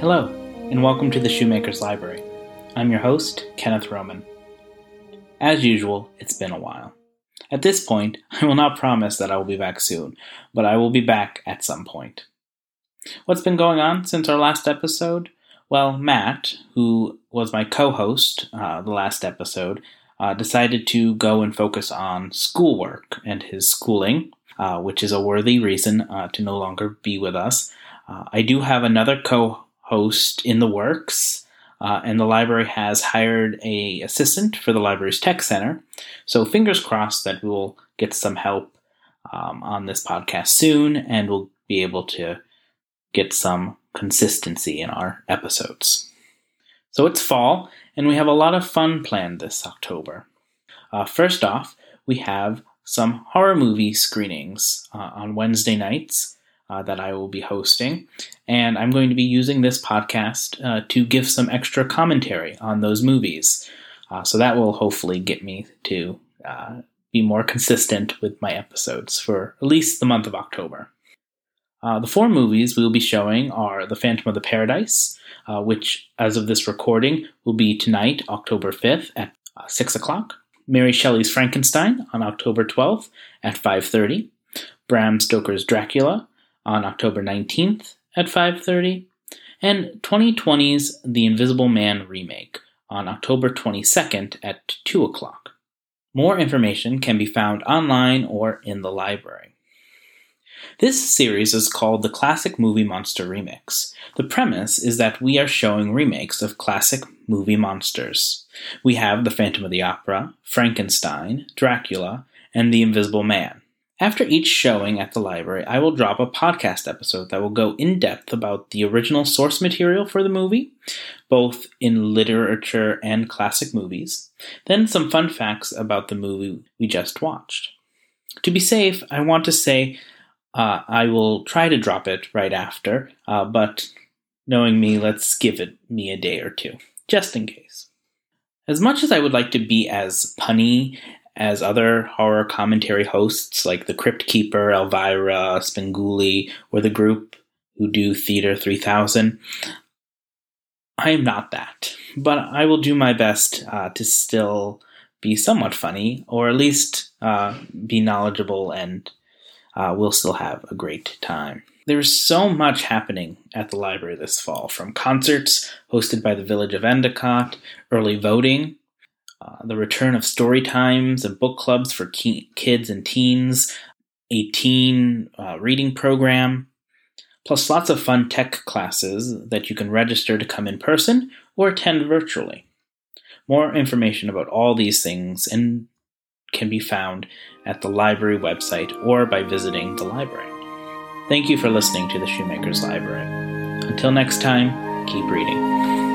Hello, and welcome to the Shoemaker's Library. I'm your host, Kenneth Roman. As usual, it's been a while. At this point, I will not promise that I will be back soon, but I will be back at some point. What's been going on since our last episode? Well, Matt, who was my co host uh, the last episode, uh, decided to go and focus on schoolwork and his schooling, uh, which is a worthy reason uh, to no longer be with us. Uh, I do have another co host in the works. Uh, and the library has hired a assistant for the library's tech center. So fingers crossed that we'll get some help um, on this podcast soon, and we'll be able to get some consistency in our episodes. So it's fall, and we have a lot of fun planned this October. Uh, first off, we have some horror movie screenings uh, on Wednesday nights uh, that I will be hosting. And I'm going to be using this podcast uh, to give some extra commentary on those movies. Uh, so that will hopefully get me to uh, be more consistent with my episodes for at least the month of October. Uh, the four movies we will be showing are The Phantom of the Paradise, uh, which, as of this recording, will be tonight, October 5th at 6 o'clock. Mary Shelley's Frankenstein on October 12th at 5.30. Bram Stoker's Dracula on October 19th at 5:30 and 2020's The Invisible Man remake on October 22nd at 2 o'clock. More information can be found online or in the library. This series is called the Classic Movie Monster Remix. The premise is that we are showing remakes of classic movie monsters. We have The Phantom of the Opera, Frankenstein, Dracula, and The Invisible Man. After each showing at the library, I will drop a podcast episode that will go in depth about the original source material for the movie, both in literature and classic movies, then some fun facts about the movie we just watched. To be safe, I want to say uh, I will try to drop it right after, uh, but knowing me, let's give it me a day or two, just in case. As much as I would like to be as punny as other horror commentary hosts like the Crypt Keeper, Elvira, Svengoolie, or the group who do Theater 3000. I am not that, but I will do my best uh, to still be somewhat funny, or at least uh, be knowledgeable, and uh, we'll still have a great time. There's so much happening at the library this fall, from concerts hosted by the Village of Endicott, early voting uh, the return of story times and book clubs for kids and teens, a teen uh, reading program, plus lots of fun tech classes that you can register to come in person or attend virtually. More information about all these things and can be found at the library website or by visiting the library. Thank you for listening to the Shoemaker's Library. Until next time, keep reading.